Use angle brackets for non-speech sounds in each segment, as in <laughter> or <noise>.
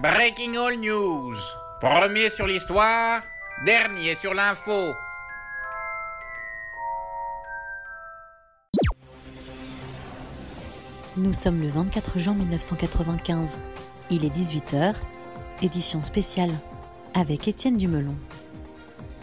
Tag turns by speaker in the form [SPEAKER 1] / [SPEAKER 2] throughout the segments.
[SPEAKER 1] Breaking All News. Premier sur l'histoire, dernier sur l'info.
[SPEAKER 2] Nous sommes le 24 juin 1995. Il est 18h, édition spéciale, avec Étienne Dumelon.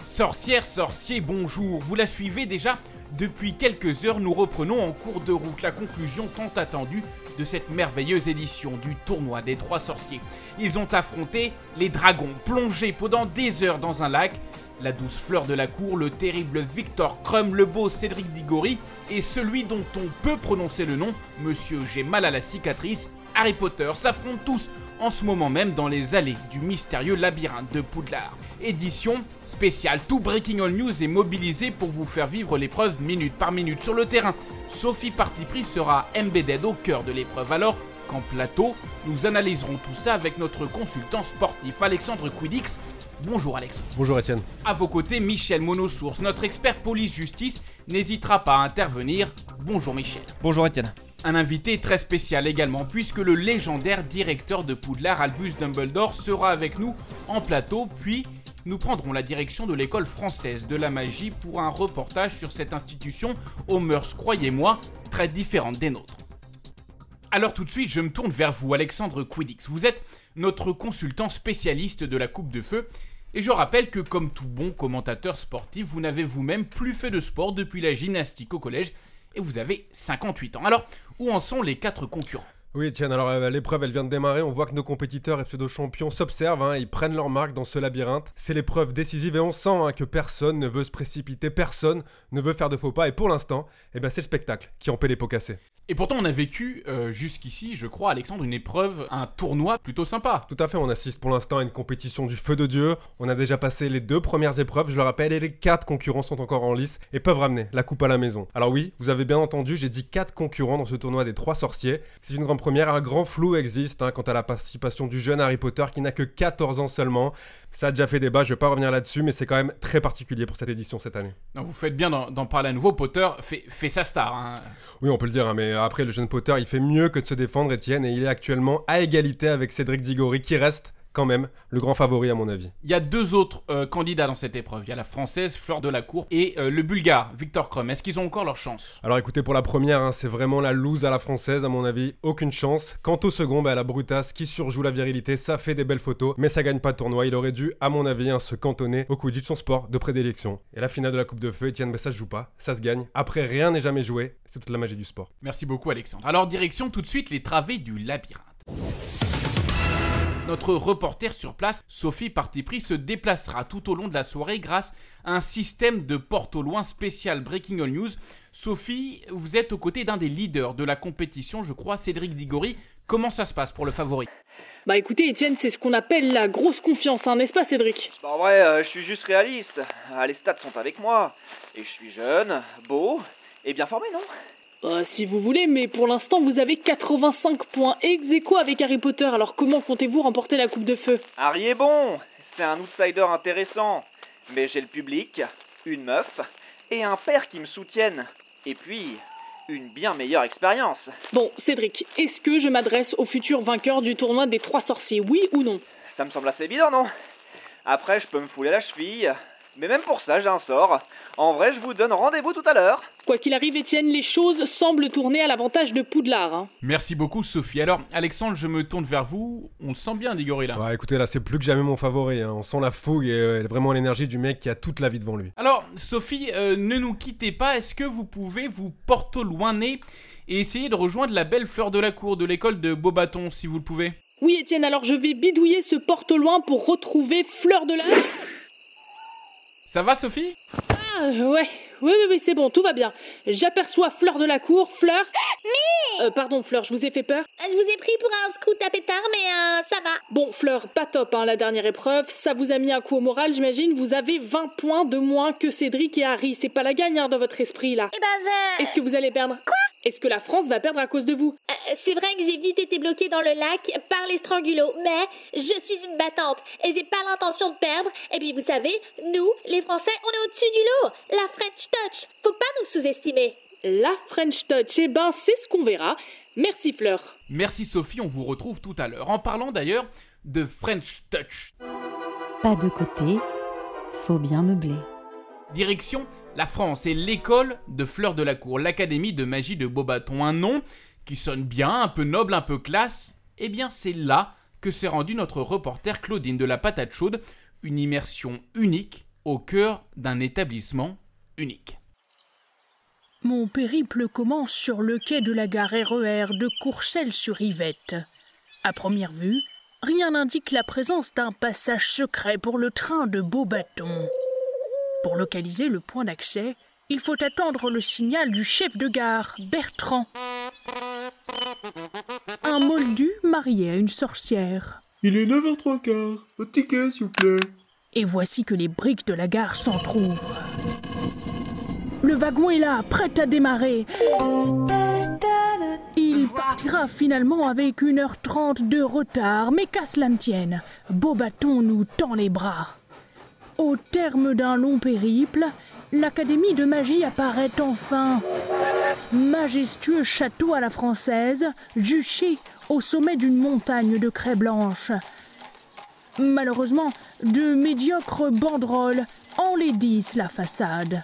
[SPEAKER 3] Sorcière, sorcier, bonjour. Vous la suivez déjà? Depuis quelques heures, nous reprenons en cours de route la conclusion tant attendue de cette merveilleuse édition du tournoi des trois sorciers. Ils ont affronté les dragons, plongés pendant des heures dans un lac, la douce fleur de la cour, le terrible Victor Crum, le beau Cédric Diggory et celui dont on peut prononcer le nom, Monsieur J'ai mal à la cicatrice, Harry Potter s'affrontent tous en ce moment même dans les allées du mystérieux labyrinthe de Poudlard. Édition spéciale, tout Breaking All News est mobilisé pour vous faire vivre l'épreuve minute par minute sur le terrain. Sophie Parti sera embedded au cœur de l'épreuve alors qu'en plateau, nous analyserons tout ça avec notre consultant sportif Alexandre Quidix. Bonjour Alexandre.
[SPEAKER 4] Bonjour Étienne.
[SPEAKER 3] À vos côtés, Michel Monosource, notre expert police-justice, n'hésitera pas à intervenir. Bonjour Michel.
[SPEAKER 4] Bonjour Étienne.
[SPEAKER 3] Un invité très spécial également, puisque le légendaire directeur de Poudlard, Albus Dumbledore, sera avec nous en plateau, puis nous prendrons la direction de l'école française de la magie pour un reportage sur cette institution aux mœurs, croyez-moi, très différentes des nôtres. Alors tout de suite, je me tourne vers vous, Alexandre Quidix. Vous êtes notre consultant spécialiste de la Coupe de Feu. Et je rappelle que comme tout bon commentateur sportif, vous n'avez vous-même plus fait de sport depuis la gymnastique au collège et vous avez 58 ans. Alors, où en sont les quatre concurrents?
[SPEAKER 4] Oui, tiens, alors euh, l'épreuve elle vient de démarrer. On voit que nos compétiteurs et pseudo-champions s'observent, hein, ils prennent leur marque dans ce labyrinthe. C'est l'épreuve décisive et on sent hein, que personne ne veut se précipiter, personne ne veut faire de faux pas. Et pour l'instant, eh ben, c'est le spectacle qui en paie les pots cassés.
[SPEAKER 3] Et pourtant, on a vécu euh, jusqu'ici, je crois, Alexandre, une épreuve, un tournoi plutôt sympa.
[SPEAKER 4] Tout à fait, on assiste pour l'instant à une compétition du feu de Dieu. On a déjà passé les deux premières épreuves, je le rappelle, et les quatre concurrents sont encore en lice et peuvent ramener la coupe à la maison. Alors oui, vous avez bien entendu, j'ai dit quatre concurrents dans ce tournoi des trois sorciers. C'est une grande première, un grand flou existe hein, quant à la participation du jeune Harry Potter qui n'a que 14 ans seulement. Ça a déjà fait débat, je vais pas revenir là-dessus, mais c'est quand même très particulier pour cette édition cette année.
[SPEAKER 3] Non, vous faites bien d'en parler à nouveau, Potter fait, fait sa star. Hein.
[SPEAKER 4] Oui, on peut le dire, hein, mais après, le jeune Potter, il fait mieux que de se défendre, Étienne, et il est actuellement à égalité avec Cédric Diggory, qui reste quand même le grand favori à mon avis.
[SPEAKER 3] Il y a deux autres euh, candidats dans cette épreuve. Il y a la française Fleur de la Cour et euh, le bulgare Victor Krum. Est-ce qu'ils ont encore leur chance?
[SPEAKER 4] Alors écoutez, pour la première, hein, c'est vraiment la loose à la française à mon avis. Aucune chance. Quant au second, bah, la brutasse qui surjoue la virilité, ça fait des belles photos, mais ça gagne pas de tournoi. Il aurait dû, à mon avis, hein, se cantonner au Quidditch, son sport de prédilection. Et la finale de la Coupe de Feu, Etienne, bah, ça se joue pas, ça se gagne. Après, rien n'est jamais joué. C'est toute la magie du sport.
[SPEAKER 3] Merci beaucoup Alexandre. Alors direction tout de suite les travées du labyrinthe. Notre reporter sur place, Sophie Partipris, se déplacera tout au long de la soirée grâce à un système de porte au loin spécial Breaking All News. Sophie, vous êtes aux côtés d'un des leaders de la compétition, je crois, Cédric Diggory. Comment ça se passe pour le favori?
[SPEAKER 5] Bah écoutez, Étienne, c'est ce qu'on appelle la grosse confiance, hein, n'est-ce pas, Cédric?
[SPEAKER 6] Bah en vrai, euh, je suis juste réaliste. Ah, les stats sont avec moi. Et je suis jeune, beau et bien formé, non?
[SPEAKER 5] Euh, si vous voulez, mais pour l'instant vous avez 85 points ex aequo avec Harry Potter, alors comment comptez-vous remporter la coupe de feu?
[SPEAKER 6] Harry est bon. C'est un outsider intéressant. Mais j'ai le public, une meuf, et un père qui me soutiennent. Et puis, une bien meilleure expérience.
[SPEAKER 5] Bon, Cédric, est-ce que je m'adresse au futur vainqueur du tournoi des trois sorciers, oui ou non?
[SPEAKER 6] Ça me semble assez évident, non? Après, je peux me fouler la cheville, mais même pour ça, j'ai un sort. En vrai, je vous donne rendez-vous tout à l'heure.
[SPEAKER 5] Quoi qu'il arrive, Étienne, les choses semblent tourner à l'avantage de Poudlard. Hein.
[SPEAKER 3] Merci beaucoup, Sophie. Alors, Alexandre, je me tourne vers vous. On le sent bien, Diggory, là.
[SPEAKER 4] Ouais, écoutez, là, c'est plus que jamais mon favori. Hein. On sent la fougue et euh, vraiment l'énergie du mec qui a toute la vie devant lui.
[SPEAKER 3] Alors, Sophie, euh, ne nous quittez pas. Est-ce que vous pouvez vous porter loin nez et essayer de rejoindre la belle fleur de la cour de l'école de Beaubaton, si vous le pouvez?
[SPEAKER 5] Oui, Étienne, alors je vais bidouiller ce porte loin pour retrouver Fleur de la...
[SPEAKER 3] Ça va, Sophie?
[SPEAKER 5] Ah, ouais. Oui, oui, oui, c'est bon, tout va bien. J'aperçois Fleur de la cour. Fleur
[SPEAKER 7] Mais
[SPEAKER 5] euh, Pardon, Fleur, je vous ai fait peur
[SPEAKER 7] Je vous ai pris pour un scout à pétard, mais euh, ça va.
[SPEAKER 5] Bon, Fleur, pas top, hein, la dernière épreuve. Ça vous a mis un coup au moral, j'imagine. Vous avez 20 points de moins que Cédric et Harry. C'est pas la gagne, hein, dans votre esprit, là.
[SPEAKER 7] Eh ben, je...
[SPEAKER 5] Est-ce que vous allez perdre?
[SPEAKER 7] Quoi?
[SPEAKER 5] Est-ce que la France va perdre à cause de vous?
[SPEAKER 7] Euh, c'est vrai que j'ai vite été bloquée dans le lac par les strangulots, mais je suis une battante et j'ai pas l'intention de perdre. Et puis vous savez, nous, les Français, on est au-dessus du lot. La French touch, faut pas nous sous-estimer.
[SPEAKER 5] La French Touch, eh ben, c'est ce qu'on verra. Merci, Fleur.
[SPEAKER 3] Merci, Sophie. On vous retrouve tout à l'heure. En parlant d'ailleurs de French Touch.
[SPEAKER 2] Pas de côté, faut bien meubler.
[SPEAKER 3] Direction la France et l'école de Fleur de la Cour, l'Académie de magie de Beaubaton. Un nom qui sonne bien, un peu noble, un peu classe. Eh bien, c'est là que s'est rendu notre reporter Claudine de la Patate Chaude, une immersion unique au cœur d'un établissement unique.
[SPEAKER 8] Mon périple commence sur le quai de la gare RER de Courcelles-sur-Yvette. À première vue, rien n'indique la présence d'un passage secret pour le train de Beaubaton. Pour localiser le point d'accès, il faut attendre le signal du chef de gare, Bertrand. Un moldu marié à une sorcière.
[SPEAKER 9] Il est 9h03, votre ticket s'il vous plaît.
[SPEAKER 8] Et voici que les briques de la gare s'entr'ouvrent. Le wagon est là, prêt à démarrer. Il partira finalement avec 1h30 de retard, mais qu'à cela ne tienne, Beaubaton nous tend les bras. Au terme d'un long périple, l'Académie de magie apparaît enfin. Majestueux château à la française, juché au sommet d'une montagne de craie blanche. Malheureusement, de médiocres banderoles enlaidissent la façade.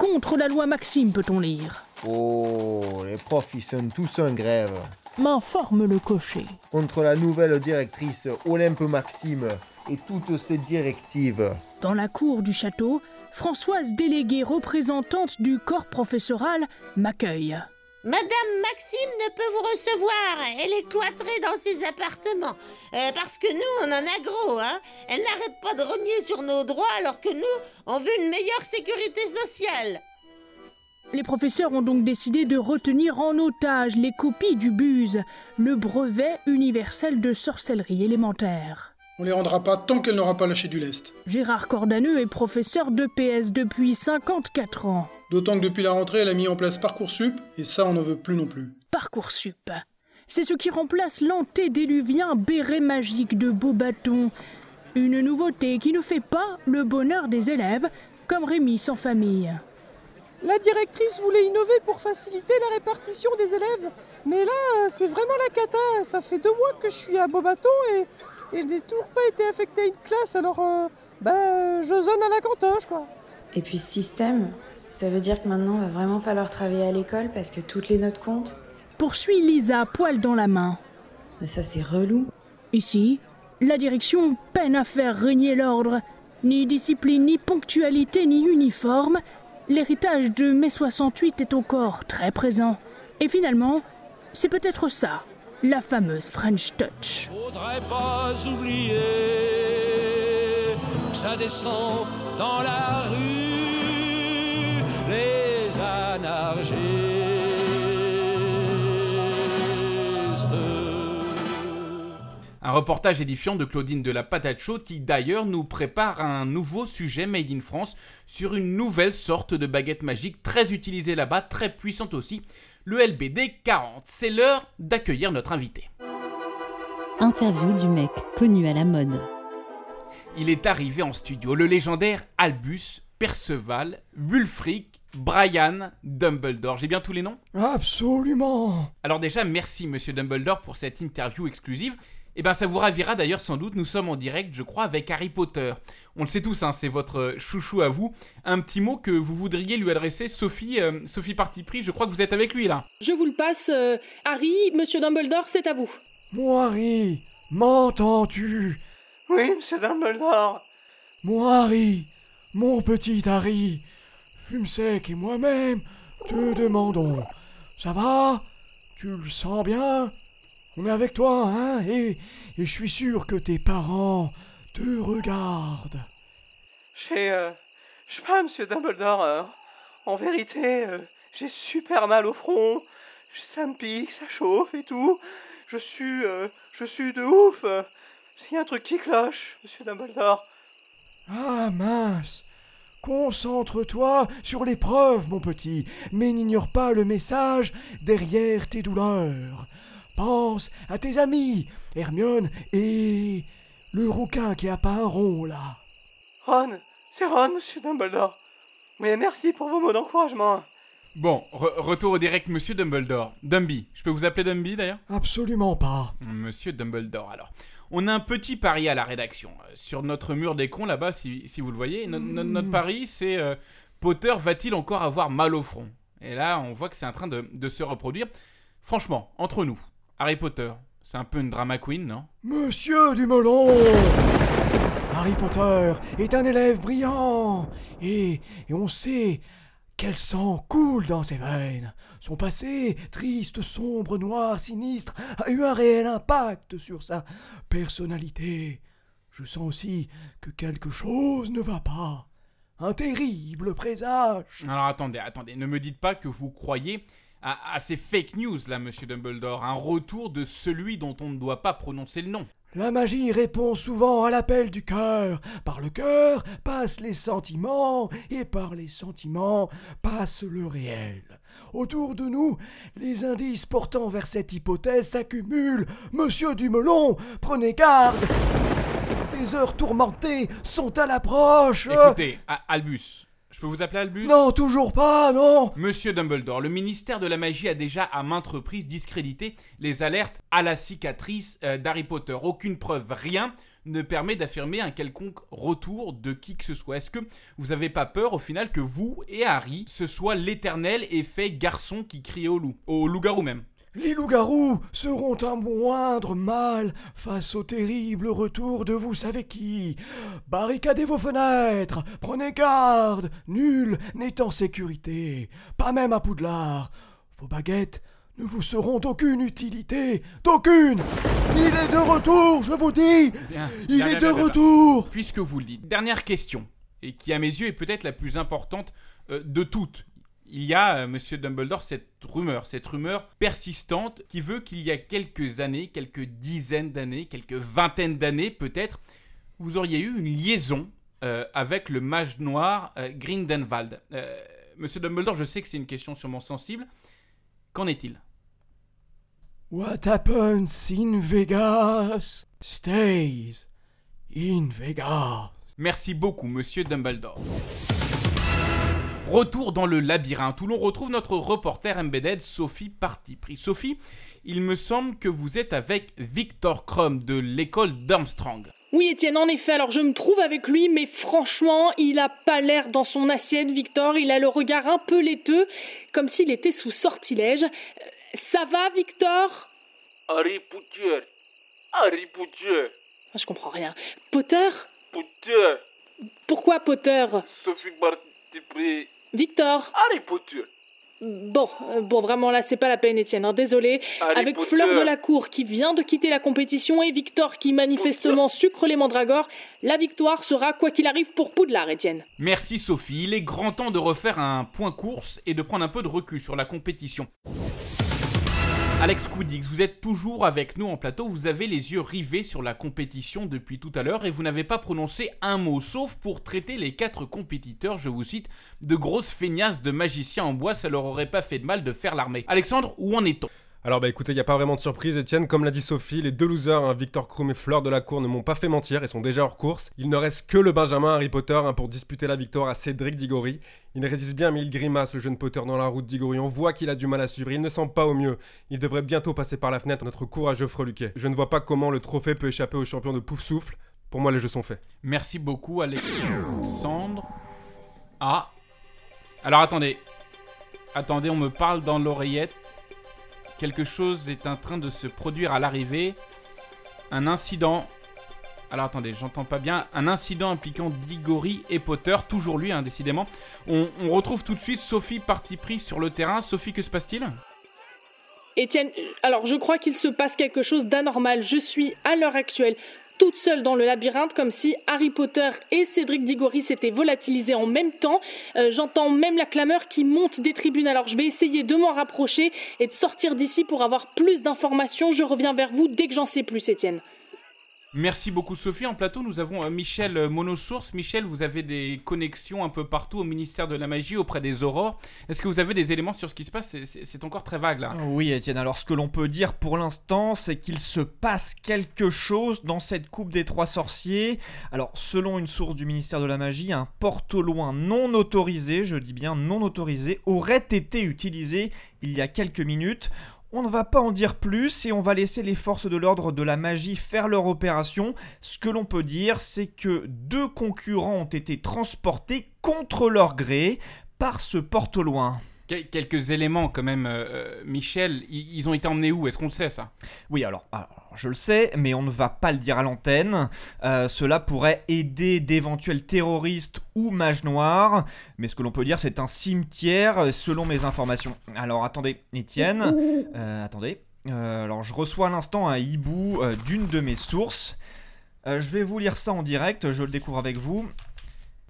[SPEAKER 8] Contre la loi Maxime, peut-on lire.
[SPEAKER 10] Oh, les profs, ils sont tous en grève.
[SPEAKER 8] M'informe le cocher.
[SPEAKER 10] Contre la nouvelle directrice Olympe Maxime et toutes ses directives.
[SPEAKER 8] Dans la cour du château, Françoise déléguée représentante du corps professoral m'accueille.
[SPEAKER 11] Madame Maxime ne peut vous recevoir. Elle est cloîtrée dans ses appartements. Euh, parce que nous, on en a gros, hein. Elle n'arrête pas de rogner sur nos droits alors que nous, on veut une meilleure sécurité sociale.
[SPEAKER 8] Les professeurs ont donc décidé de retenir en otage les copies du BUSE, le brevet universel de sorcellerie élémentaire.
[SPEAKER 12] On les rendra pas tant qu'elle n'aura pas lâché du lest.
[SPEAKER 8] Gérard Cordaneux est professeur de PS depuis 54 ans.
[SPEAKER 12] D'autant que depuis la rentrée, elle a mis en place Parcoursup, et ça, on n'en veut plus non plus.
[SPEAKER 8] Parcoursup. C'est ce qui remplace l'antédéluvien béret magique de Beaubaton. Une nouveauté qui ne fait pas le bonheur des élèves, comme Rémi sans famille.
[SPEAKER 13] La directrice voulait innover pour faciliter la répartition des élèves. Mais là, c'est vraiment la cata. Ça fait deux mois que je suis à Beaubaton et, et je n'ai toujours pas été affecté à une classe. Alors, euh, ben, je zone à la cantoche, quoi.
[SPEAKER 14] Et puis, système, ça veut dire que maintenant, il va vraiment falloir travailler à l'école parce que toutes les notes comptent
[SPEAKER 8] Poursuit Lisa, poil dans la main.
[SPEAKER 14] Mais ça, c'est relou.
[SPEAKER 8] Ici, la direction peine à faire régner l'ordre. Ni discipline, ni ponctualité, ni uniforme. L'héritage de mai 68 est encore très présent. Et finalement, c'est peut-être ça, la fameuse French Touch.
[SPEAKER 15] Faudrait pas oublier que ça descend dans la rue,
[SPEAKER 3] Un reportage édifiant de Claudine de la Patate Chaude qui d'ailleurs nous prépare un nouveau sujet made in France sur une nouvelle sorte de baguette magique très utilisée là-bas, très puissante aussi, le LBD 40. C'est l'heure d'accueillir notre invité.
[SPEAKER 2] Interview du mec connu à la mode.
[SPEAKER 3] Il est arrivé en studio, le légendaire Albus, Perceval, Wulfric, Brian, Dumbledore. J'ai bien tous les noms?
[SPEAKER 16] Absolument
[SPEAKER 3] Alors déjà, merci Monsieur Dumbledore pour cette interview exclusive. Eh bien, ça vous ravira d'ailleurs sans doute, nous sommes en direct, je crois, avec Harry Potter. On le sait tous, hein, c'est votre chouchou à vous. Un petit mot que vous voudriez lui adresser, Sophie, euh, Sophie Parti Pris, je crois que vous êtes avec lui là.
[SPEAKER 5] Je vous le passe, euh, Harry, Monsieur Dumbledore, c'est à vous.
[SPEAKER 16] Mon Harry, m'entends-tu?
[SPEAKER 6] Oui, monsieur Dumbledore.
[SPEAKER 16] Mon Harry, mon petit Harry, Fumsec et moi-même te demandons. Ça va? Tu le sens bien? On est avec toi, hein et, et je suis sûr que tes parents te regardent.
[SPEAKER 6] J'ai. Euh, je sais pas, monsieur Dumbledore. euh, en vérité, euh, j'ai super mal au front. Ça me pique, ça chauffe et tout. Je suis. euh, je suis de ouf. euh. S'il y a un truc qui cloche, monsieur Dumbledore.
[SPEAKER 16] Ah mince Concentre-toi sur l'épreuve, mon petit, mais n'ignore pas le message derrière tes douleurs. Pense à tes amis, Hermione et le rouquin qui a pas un rond là.
[SPEAKER 6] Ron, c'est Ron, monsieur Dumbledore. Mais merci pour vos mots d'encouragement.
[SPEAKER 3] Bon, re- retour au direct, monsieur Dumbledore. Dumby, je peux vous appeler Dumby d'ailleurs?
[SPEAKER 16] Absolument pas.
[SPEAKER 3] Monsieur Dumbledore, alors. On a un petit pari à la rédaction. Euh, Sur notre mur des cons là-bas, si, si vous le voyez, no- no- notre pari c'est euh, Potter va-t-il encore avoir mal au front? Et là, on voit que c'est en train de, de se reproduire. Franchement, entre nous, Harry Potter, c'est un peu une drama queen, non?
[SPEAKER 16] Monsieur Dumelon Harry Potter est un élève brillant et, et on sait quel sang coule dans ses veines. Son passé, triste, sombre, noir, sinistre, a eu un réel impact sur sa personnalité. Je sens aussi que quelque chose ne va pas. Un terrible présage.
[SPEAKER 3] Alors attendez, attendez, ne me dites pas que vous croyez à, à ces fake news là, monsieur Dumbledore, un retour de celui dont on ne doit pas prononcer le nom.
[SPEAKER 16] La magie répond souvent à l'appel du cœur. Par le cœur passent les sentiments, et par les sentiments passe le réel. Autour de nous, les indices portant vers cette hypothèse s'accumulent. Monsieur Dumelon, prenez garde Des heures tourmentées sont à l'approche
[SPEAKER 3] Écoutez, Albus, je peux vous appeler Albus?
[SPEAKER 16] Non, toujours pas, non
[SPEAKER 3] Monsieur Dumbledore, le ministère de la Magie a déjà à maintes reprises discrédité les alertes à la cicatrice euh, d'Harry Potter. Aucune preuve, rien ne permet d'affirmer un quelconque retour de qui que ce soit. Est-ce que vous n'avez pas peur au final que vous et Harry, ce soit l'éternel effet garçon qui crie au loup, au loup-garou même
[SPEAKER 16] Les loups-garous seront un moindre mal face au terrible retour de vous savez qui. Barricadez vos fenêtres, prenez garde, nul n'est en sécurité, pas même à Poudlard. Vos baguettes ne vous seront d'aucune utilité, d'aucune. Il est de retour, je vous dis.
[SPEAKER 3] Bien,
[SPEAKER 16] Il
[SPEAKER 3] bien,
[SPEAKER 16] est
[SPEAKER 3] bien,
[SPEAKER 16] de retour.
[SPEAKER 3] Puisque vous le dites. Dernière question, et qui à mes yeux est peut-être la plus importante euh, de toutes. Il y a, euh, monsieur Dumbledore, cette rumeur, cette rumeur persistante qui veut qu'il y a quelques années, quelques dizaines d'années, quelques vingtaines d'années peut-être, vous auriez eu une liaison euh, avec le mage noir euh, Grindelwald. Euh, monsieur Dumbledore, je sais que c'est une question sûrement sensible. Qu'en est-il?
[SPEAKER 16] What happens in Vegas stays in Vegas.
[SPEAKER 3] Merci beaucoup, monsieur Dumbledore. Retour dans le labyrinthe où l'on retrouve notre reporter embedded Sophie Parti-Pris. Sophie, il me semble que vous êtes avec Victor Crum de l'école d'Armstrong.
[SPEAKER 5] Oui, Étienne, en effet. Alors, je me trouve avec lui, mais franchement, il a pas l'air dans son assiette, Victor. Il a le regard un peu laiteux, comme s'il était sous sortilège. Euh, Ça va, Victor?
[SPEAKER 17] Harry Potter. Harry Potter.
[SPEAKER 5] Ah, Je comprends rien. Potter?
[SPEAKER 17] Potter.
[SPEAKER 5] Pourquoi Potter?
[SPEAKER 17] Sophie Barty-Pré.
[SPEAKER 5] Victor
[SPEAKER 17] Potter.
[SPEAKER 5] Bon, euh, bon, vraiment là, c'est pas la peine, Étienne. hein, désolé. Avec. Fleur de la Cour qui vient de quitter la compétition et Victor qui manifestement sucre les mandragores, la victoire sera quoi qu'il arrive pour Poudlard, Étienne.
[SPEAKER 3] Merci Sophie, il est grand temps de refaire un point course et de prendre un peu de recul sur la compétition. Alex Koudix, vous êtes toujours avec nous en plateau, vous avez les yeux rivés sur la compétition depuis tout à l'heure et vous n'avez pas prononcé un mot, sauf pour traiter les quatre compétiteurs, je vous cite, de grosses feignasses de magiciens en bois, ça leur aurait pas fait de mal de faire l'armée. Alexandre, où en est-on?
[SPEAKER 4] Alors bah écoutez, il n'y a pas vraiment de surprise, Etienne. Comme l'a dit Sophie, les deux losers, hein, Victor Krum et Fleur de la Cour, ne m'ont pas fait mentir et sont déjà hors course. Il ne reste que le Benjamin Harry Potter hein, pour disputer la victoire à Cédric Diggory. Il résiste bien, mais il grimace, le jeune Potter, dans la route Diggory. On voit qu'il a du mal à suivre, il ne sent pas au mieux. Il devrait bientôt passer par la fenêtre, notre courageux freluquet. Je ne vois pas comment le trophée peut échapper au champion de Pouf Souffle. Pour moi, les jeux sont faits.
[SPEAKER 3] Merci beaucoup Alexandre. Ah. Alors attendez. Attendez, on me parle dans l'oreillette. Quelque chose est en train de se produire à l'arrivée. Un incident. Alors attendez, j'entends pas bien. Un incident impliquant Diggory et Potter, toujours lui, hein, décidément. On, retrouve tout de suite Sophie partie prise sur le terrain. Sophie, que se passe-t-il?
[SPEAKER 5] Étienne, alors je crois qu'il se passe quelque chose d'anormal. Je suis à l'heure actuelle toute seule dans le labyrinthe, comme si Harry Potter et Cédric Diggory s'étaient volatilisés en même temps. Euh, J'entends même la clameur qui monte des tribunes. Alors je vais essayer de m'en rapprocher et de sortir d'ici pour avoir plus d'informations. Je reviens vers vous dès que j'en sais plus, Étienne.
[SPEAKER 3] Merci beaucoup Sophie. En plateau, nous avons euh, Michel euh, Monosource. Michel, vous avez des connexions un peu partout au ministère de la Magie, auprès des aurores. Est-ce que vous avez des éléments sur ce qui se passe? C'est- encore très vague là.
[SPEAKER 18] Oui, Étienne. Alors, ce que l'on peut dire pour l'instant, c'est qu'il se passe quelque chose dans cette coupe des trois sorciers. Alors, selon une source du ministère de la Magie, un porte-au-loin non autorisé, je dis bien non autorisé, aurait été utilisé il y a quelques minutes. On ne va pas en dire plus et on va laisser les forces de l'ordre de la magie faire leur opération. Ce que l'on peut dire, c'est que deux concurrents ont été transportés contre leur gré par ce porte-au-loin.
[SPEAKER 3] Quel- quelques éléments quand même, euh, euh, Michel. Ils ont été emmenés où? Est-ce qu'on le sait ça?
[SPEAKER 18] Oui, alors, alors, je le sais, mais on ne va pas le dire à l'antenne. Euh, cela pourrait aider d'éventuels terroristes ou mages noirs. Mais ce que l'on peut dire, c'est un cimetière, selon mes informations. Alors, attendez, Étienne. <laughs> euh, attendez. Euh, alors, je reçois à l'instant un hibou euh, d'une de mes sources. Euh, je vais vous lire ça en direct, je le découvre avec vous.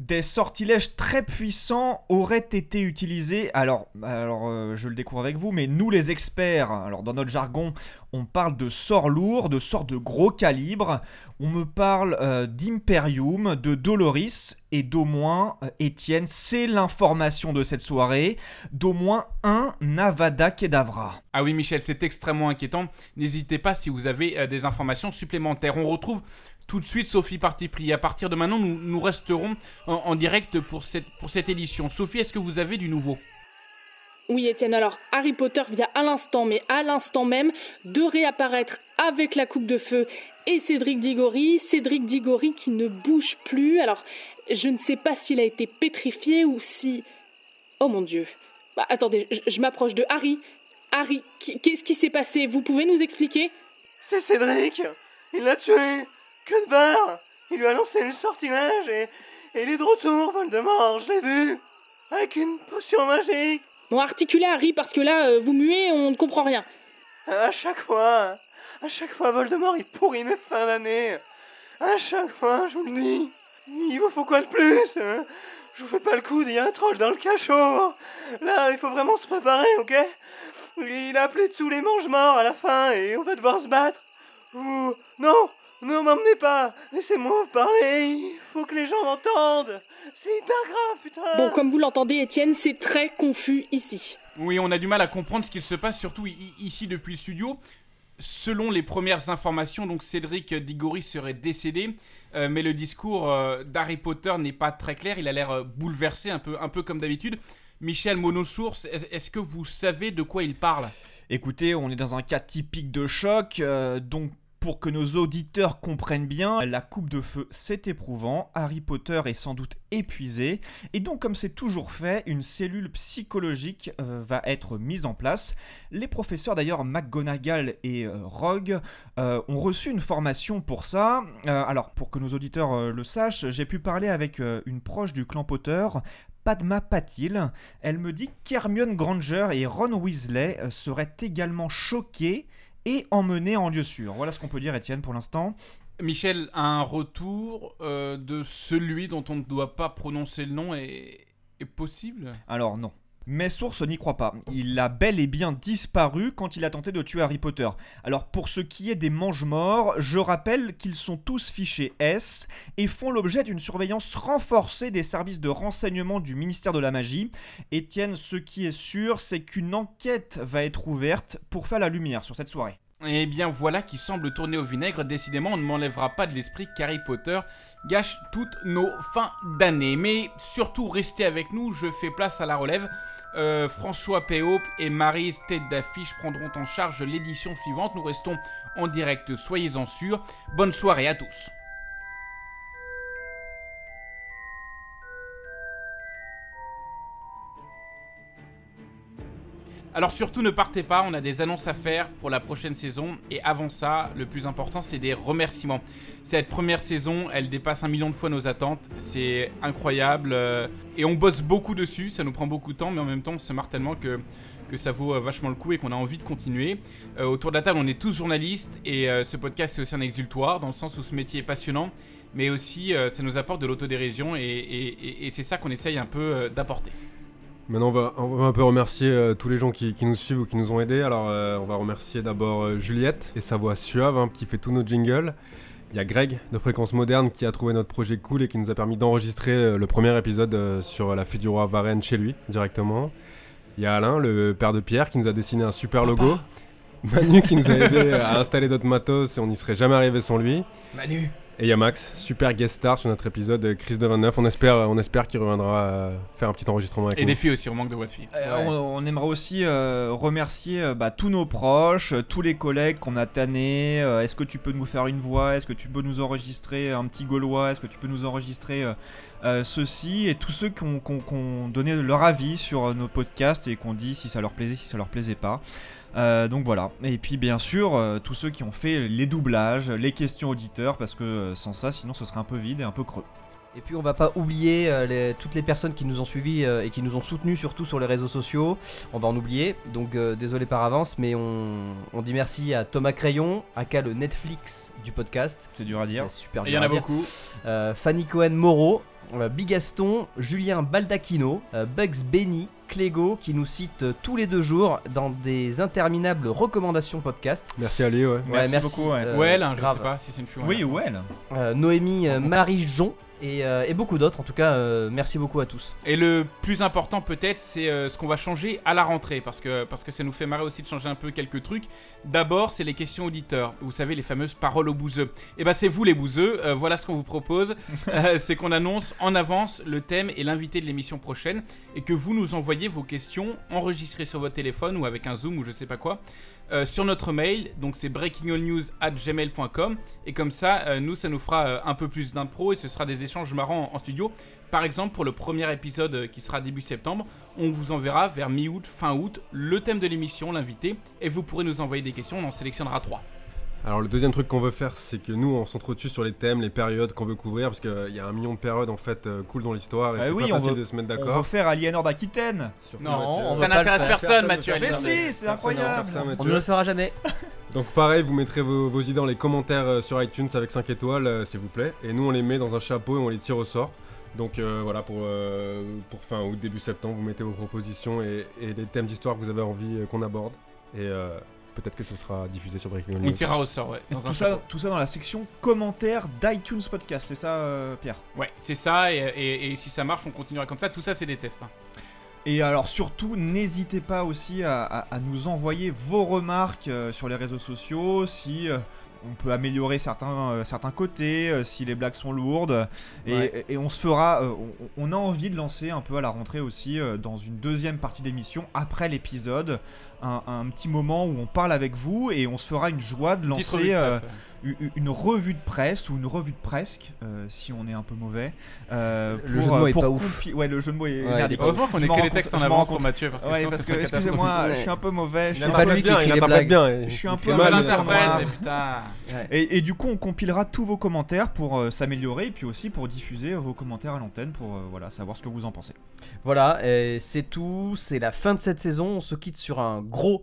[SPEAKER 18] Des sortilèges très puissants auraient été utilisés. Alors, alors euh, je le découvre avec vous, mais nous les experts, alors dans notre jargon, on parle de sorts lourds, de sorts de gros calibre. On me parle euh, d'Imperium, de Doloris et d'au moins, euh, Étienne, c'est l'information de cette soirée, d'au moins un Navada Kedavra.
[SPEAKER 3] Ah oui, Michel, c'est extrêmement inquiétant. N'hésitez pas si vous avez des informations supplémentaires. On retrouve tout de suite Sophie Parti Pris. À partir de maintenant, nous, nous resterons en, en direct pour cette, pour cette édition. Sophie, est-ce que vous avez du nouveau?
[SPEAKER 5] Oui, Étienne, alors Harry Potter vient à l'instant, mais à l'instant même, de réapparaître avec la coupe de feu et Cédric Diggory. Cédric Diggory qui ne bouge plus. Alors, je ne sais pas s'il a été pétrifié ou si. Oh mon dieu. Bah, attendez, je, je m'approche de Harry. Harry, qu'est-ce qui s'est passé? Vous pouvez nous expliquer?
[SPEAKER 6] C'est Cédric Il l'a tué Que de barre Il lui a lancé le sortilège et, et il est de retour, Voldemort, je l'ai vu. Avec une potion magique.
[SPEAKER 5] Bon, articulez Harry parce que là, euh, vous muez, on ne comprend rien.
[SPEAKER 6] À chaque fois, à chaque fois, Voldemort, il pourrit mes fins d'année. À chaque fois, je vous le dis. Il vous faut quoi de plus hein? Je vous fais pas le coup, il y a un troll dans le cachot. Là, il faut vraiment se préparer, ok? Il a appelé tous les mange-morts à la fin et on va devoir se battre. Vous... Non Ne m'emmenez pas Laissez-moi vous parler Il faut que les gens m'entendent C'est hyper grave, putain
[SPEAKER 5] Bon, comme vous l'entendez, Étienne, c'est très confus ici.
[SPEAKER 3] Oui, on a du mal à comprendre ce qu'il se passe, surtout ici depuis le studio. Selon les premières informations, donc Cédric Diggory serait décédé, euh, mais le discours euh, d'Harry Potter n'est pas très clair. Il a l'air euh, bouleversé, un peu, un peu comme d'habitude. Michel Monosource, est- est-ce que vous savez de quoi il parle?
[SPEAKER 18] Écoutez, on est dans un cas typique de choc, euh, donc pour que nos auditeurs comprennent bien, la coupe de feu c'est éprouvant, Harry Potter est sans doute épuisé, et donc comme c'est toujours fait, une cellule psychologique euh, va être mise en place. Les professeurs d'ailleurs McGonagall et euh, Rogue euh, ont reçu une formation pour ça. Alors pour que nos auditeurs le sachent, j'ai pu parler avec une proche du clan Potter, Padma Patil. Elle me dit qu'Hermione Granger et Ron Weasley seraient également choqués et emmenés en lieu sûr. Voilà ce qu'on peut dire, Étienne, pour l'instant.
[SPEAKER 3] Michel, un retour euh, de celui dont on ne doit pas prononcer le nom est, est possible?
[SPEAKER 18] Alors non. Mes sources n'y croient pas. Il a bel et bien disparu quand il a tenté de tuer Harry Potter. Alors pour ce qui est des mange-morts, je rappelle qu'ils sont tous fichés S et font l'objet d'une surveillance renforcée des services de renseignement du ministère de la Magie. Étienne, ce qui est sûr, c'est qu'une enquête va être ouverte pour faire la lumière sur cette soirée.
[SPEAKER 3] Eh bien voilà qui semble tourner au vinaigre, décidément on ne m'enlèvera pas de l'esprit qu'Harry Potter gâche toutes nos fins d'année. Mais surtout restez avec nous, je fais place à la relève. Euh, François Péop et Marie tête d'affiche prendront en charge l'édition suivante. Nous restons en direct, soyez-en sûrs. Bonne soirée à tous. Alors surtout ne partez pas, on a des annonces à faire pour la prochaine saison et avant ça, le plus important c'est des remerciements. Cette première saison, elle dépasse un million de fois nos attentes, c'est incroyable euh, et on bosse beaucoup dessus, ça nous prend beaucoup de temps mais en même temps on se marre tellement que, ça vaut euh, vachement le coup et qu'on a envie de continuer. Euh, autour de la table on est tous journalistes et ce podcast c'est aussi un exultoire dans le sens où ce métier est passionnant mais aussi ça nous apporte de l'autodérision et, et- c'est ça qu'on essaye un peu d'apporter.
[SPEAKER 4] Maintenant, on va, on va un peu remercier euh, tous les gens qui, qui nous suivent ou qui nous ont aidés. Alors, euh, on va remercier d'abord euh, Juliette et sa voix suave hein, qui fait tous nos jingles. Il y a Greg de Fréquence Moderne qui a trouvé notre projet cool et qui nous a permis d'enregistrer le premier épisode sur la fille du roi Varenne chez lui directement. Il y a Alain, le père de Pierre, qui nous a dessiné un super logo. Manu qui nous a aidé à installer notre matos et on n'y serait jamais arrivé sans lui.
[SPEAKER 19] Manu.
[SPEAKER 4] Et il y a Max, super guest star sur notre épisode euh, Crise de 29. On espère, on espère qu'il reviendra euh, faire un petit enregistrement avec
[SPEAKER 3] Et
[SPEAKER 4] nous.
[SPEAKER 3] des filles aussi, on manque de voix de filles.
[SPEAKER 18] Euh, on, on aimerait aussi euh, remercier euh, bah, tous nos proches, tous les collègues qu'on a tannés. Euh, Est-ce que tu peux nous faire une voix? Est-ce que tu peux nous enregistrer un petit Gaulois? Est-ce que tu peux nous enregistrer euh, euh, ceci? Et tous ceux qui ont, qui ont- qui ont donné leur avis sur nos podcasts et qui ont dit si ça leur plaisait, si ça leur plaisait pas. Euh, donc voilà. Et puis bien sûr, euh, tous ceux qui ont fait les doublages, les questions auditeurs, parce que euh, sans ça, sinon ce serait un peu vide et un peu creux.
[SPEAKER 19] Et puis on va pas oublier euh, les- toutes les personnes qui nous ont suivis euh, et qui nous ont soutenus surtout sur les réseaux sociaux. On va en oublier, donc euh, désolé par avance, mais on, on dit merci à Thomas Crayon, aka le Netflix du podcast.
[SPEAKER 18] C'est dur à dire.
[SPEAKER 19] C'est super
[SPEAKER 3] Et il y en a beaucoup.
[SPEAKER 19] Euh, Fanny Cohen Moreau, Bigaston, Julien Baldacchino, euh, Bugs Benny, Clégo qui nous citent euh, tous les deux jours dans des interminables recommandations podcast.
[SPEAKER 4] Merci Ali, ouais.
[SPEAKER 18] Merci beaucoup, ouais.
[SPEAKER 3] Hein, je
[SPEAKER 19] grave.
[SPEAKER 3] sais pas si c'est une fille ou un
[SPEAKER 18] Oui,
[SPEAKER 3] garçon.
[SPEAKER 18] ou elle.
[SPEAKER 19] Euh, Noémie euh, Marie Jon et, euh, et beaucoup d'autres. En tout cas, euh, merci beaucoup à tous.
[SPEAKER 3] Et le plus important peut-être, c'est euh, ce qu'on va changer à la rentrée, parce que, parce que ça nous fait marrer aussi de changer un peu quelques trucs. D'abord, c'est les questions auditeurs. Vous savez, les fameuses paroles aux bouseux. Et ben c'est vous les bouseux, voilà ce qu'on vous propose. <laughs> C'est qu'on annonce en avance le thème et l'invité de l'émission prochaine, et que vous nous envoyez vos questions enregistrées sur votre téléphone ou avec un zoom ou je sais pas quoi. Euh, sur notre mail, donc c'est breakingallnews@gmail.com et comme ça, euh, nous, ça nous fera euh, un peu plus d'impro et ce sera des échanges marrants en, studio. Par exemple, pour le premier épisode qui sera début septembre, on vous enverra vers mi-août, fin août, le thème de l'émission, l'invité, et vous pourrez nous envoyer des questions, on en sélectionnera trois.
[SPEAKER 4] Alors le deuxième truc qu'on veut faire, c'est que nous, on s'entretue sur les thèmes, les périodes qu'on veut couvrir, parce qu'il y a un million de périodes en fait euh, cool dans l'histoire, et
[SPEAKER 18] Ah
[SPEAKER 4] c'est
[SPEAKER 18] oui,
[SPEAKER 4] pas
[SPEAKER 18] on
[SPEAKER 4] facile
[SPEAKER 18] veut-
[SPEAKER 4] de se mettre
[SPEAKER 18] On
[SPEAKER 4] d'accord.
[SPEAKER 18] veut faire Aliénor d'Aquitaine.
[SPEAKER 3] Non,
[SPEAKER 4] Mathieu.
[SPEAKER 19] on
[SPEAKER 3] ça n'intéresse personne, Mathieu.
[SPEAKER 18] Mais si, c'est incroyable.
[SPEAKER 4] ça,
[SPEAKER 19] On ne le fera jamais. <laughs>
[SPEAKER 4] Donc pareil, vous mettrez vos, vos idées dans les commentaires euh, sur iTunes avec 5 étoiles, euh, s'il vous plaît. Et nous, on les met dans un chapeau et on les tire au sort. Donc euh, voilà, pour, euh, pour fin août, début septembre, vous mettez vos propositions et, et les thèmes d'histoire que vous avez envie euh, qu'on aborde. Et euh, peut-être que ce sera diffusé sur Breaking News.
[SPEAKER 3] On tirera au sort, ouais. Un
[SPEAKER 18] tout, ça,
[SPEAKER 3] chapeau.
[SPEAKER 18] tout ça dans la section commentaires d'iTunes Podcast, c'est ça, euh, Pierre?
[SPEAKER 3] Ouais, c'est ça, et, et- et si ça marche, on continuera comme ça. Tout ça, c'est des tests. hein.
[SPEAKER 18] Et alors surtout, n'hésitez pas aussi à, à- à nous envoyer vos remarques euh, sur les réseaux sociaux, si euh, on peut améliorer certains, euh, certains côtés, euh, si les blagues sont lourdes. Et,
[SPEAKER 19] Ouais.
[SPEAKER 18] et on se fera, euh, on, on a envie de lancer un peu à la rentrée aussi, euh, dans une deuxième partie d'émission, après l'épisode, un, un petit moment où on parle avec vous et on se fera une joie de
[SPEAKER 3] revue
[SPEAKER 18] lancer euh,
[SPEAKER 3] ouais.
[SPEAKER 18] une revue de presse ou une revue de presque, euh, si on est un peu mauvais. euh,
[SPEAKER 19] Le
[SPEAKER 18] pour,
[SPEAKER 19] jeu de mots
[SPEAKER 18] euh,
[SPEAKER 19] est
[SPEAKER 18] pour
[SPEAKER 19] pas ouf.
[SPEAKER 18] Ouais, le jeu de mots est
[SPEAKER 19] Ouais,
[SPEAKER 18] merdique.
[SPEAKER 3] Heureusement qu'on
[SPEAKER 18] m'en
[SPEAKER 3] écrit les textes en avance pour. Mathieu, parce que
[SPEAKER 18] Ouais,
[SPEAKER 3] sinon,
[SPEAKER 18] parce
[SPEAKER 3] ce
[SPEAKER 18] que, excusez-moi, je suis un peu mauvais.
[SPEAKER 19] C'est pas lui qui
[SPEAKER 4] bien, il bien. et-
[SPEAKER 18] Je suis un peu
[SPEAKER 4] mal,
[SPEAKER 18] interprète. Et, et du coup, on compilera tous vos commentaires pour s'améliorer et puis aussi pour diffuser vos commentaires à l'antenne pour voilà, savoir ce que vous en pensez.
[SPEAKER 19] Voilà, c'est tout. C'est la fin de cette saison. On se quitte sur un gros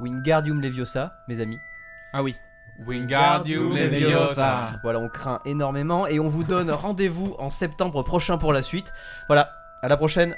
[SPEAKER 19] Wingardium Leviosa, mes amis.
[SPEAKER 18] Ah oui.
[SPEAKER 3] Wingardium Leviosa.
[SPEAKER 19] Voilà, on craint énormément et on vous donne rendez-vous en septembre prochain pour la suite. Voilà, à la prochaine.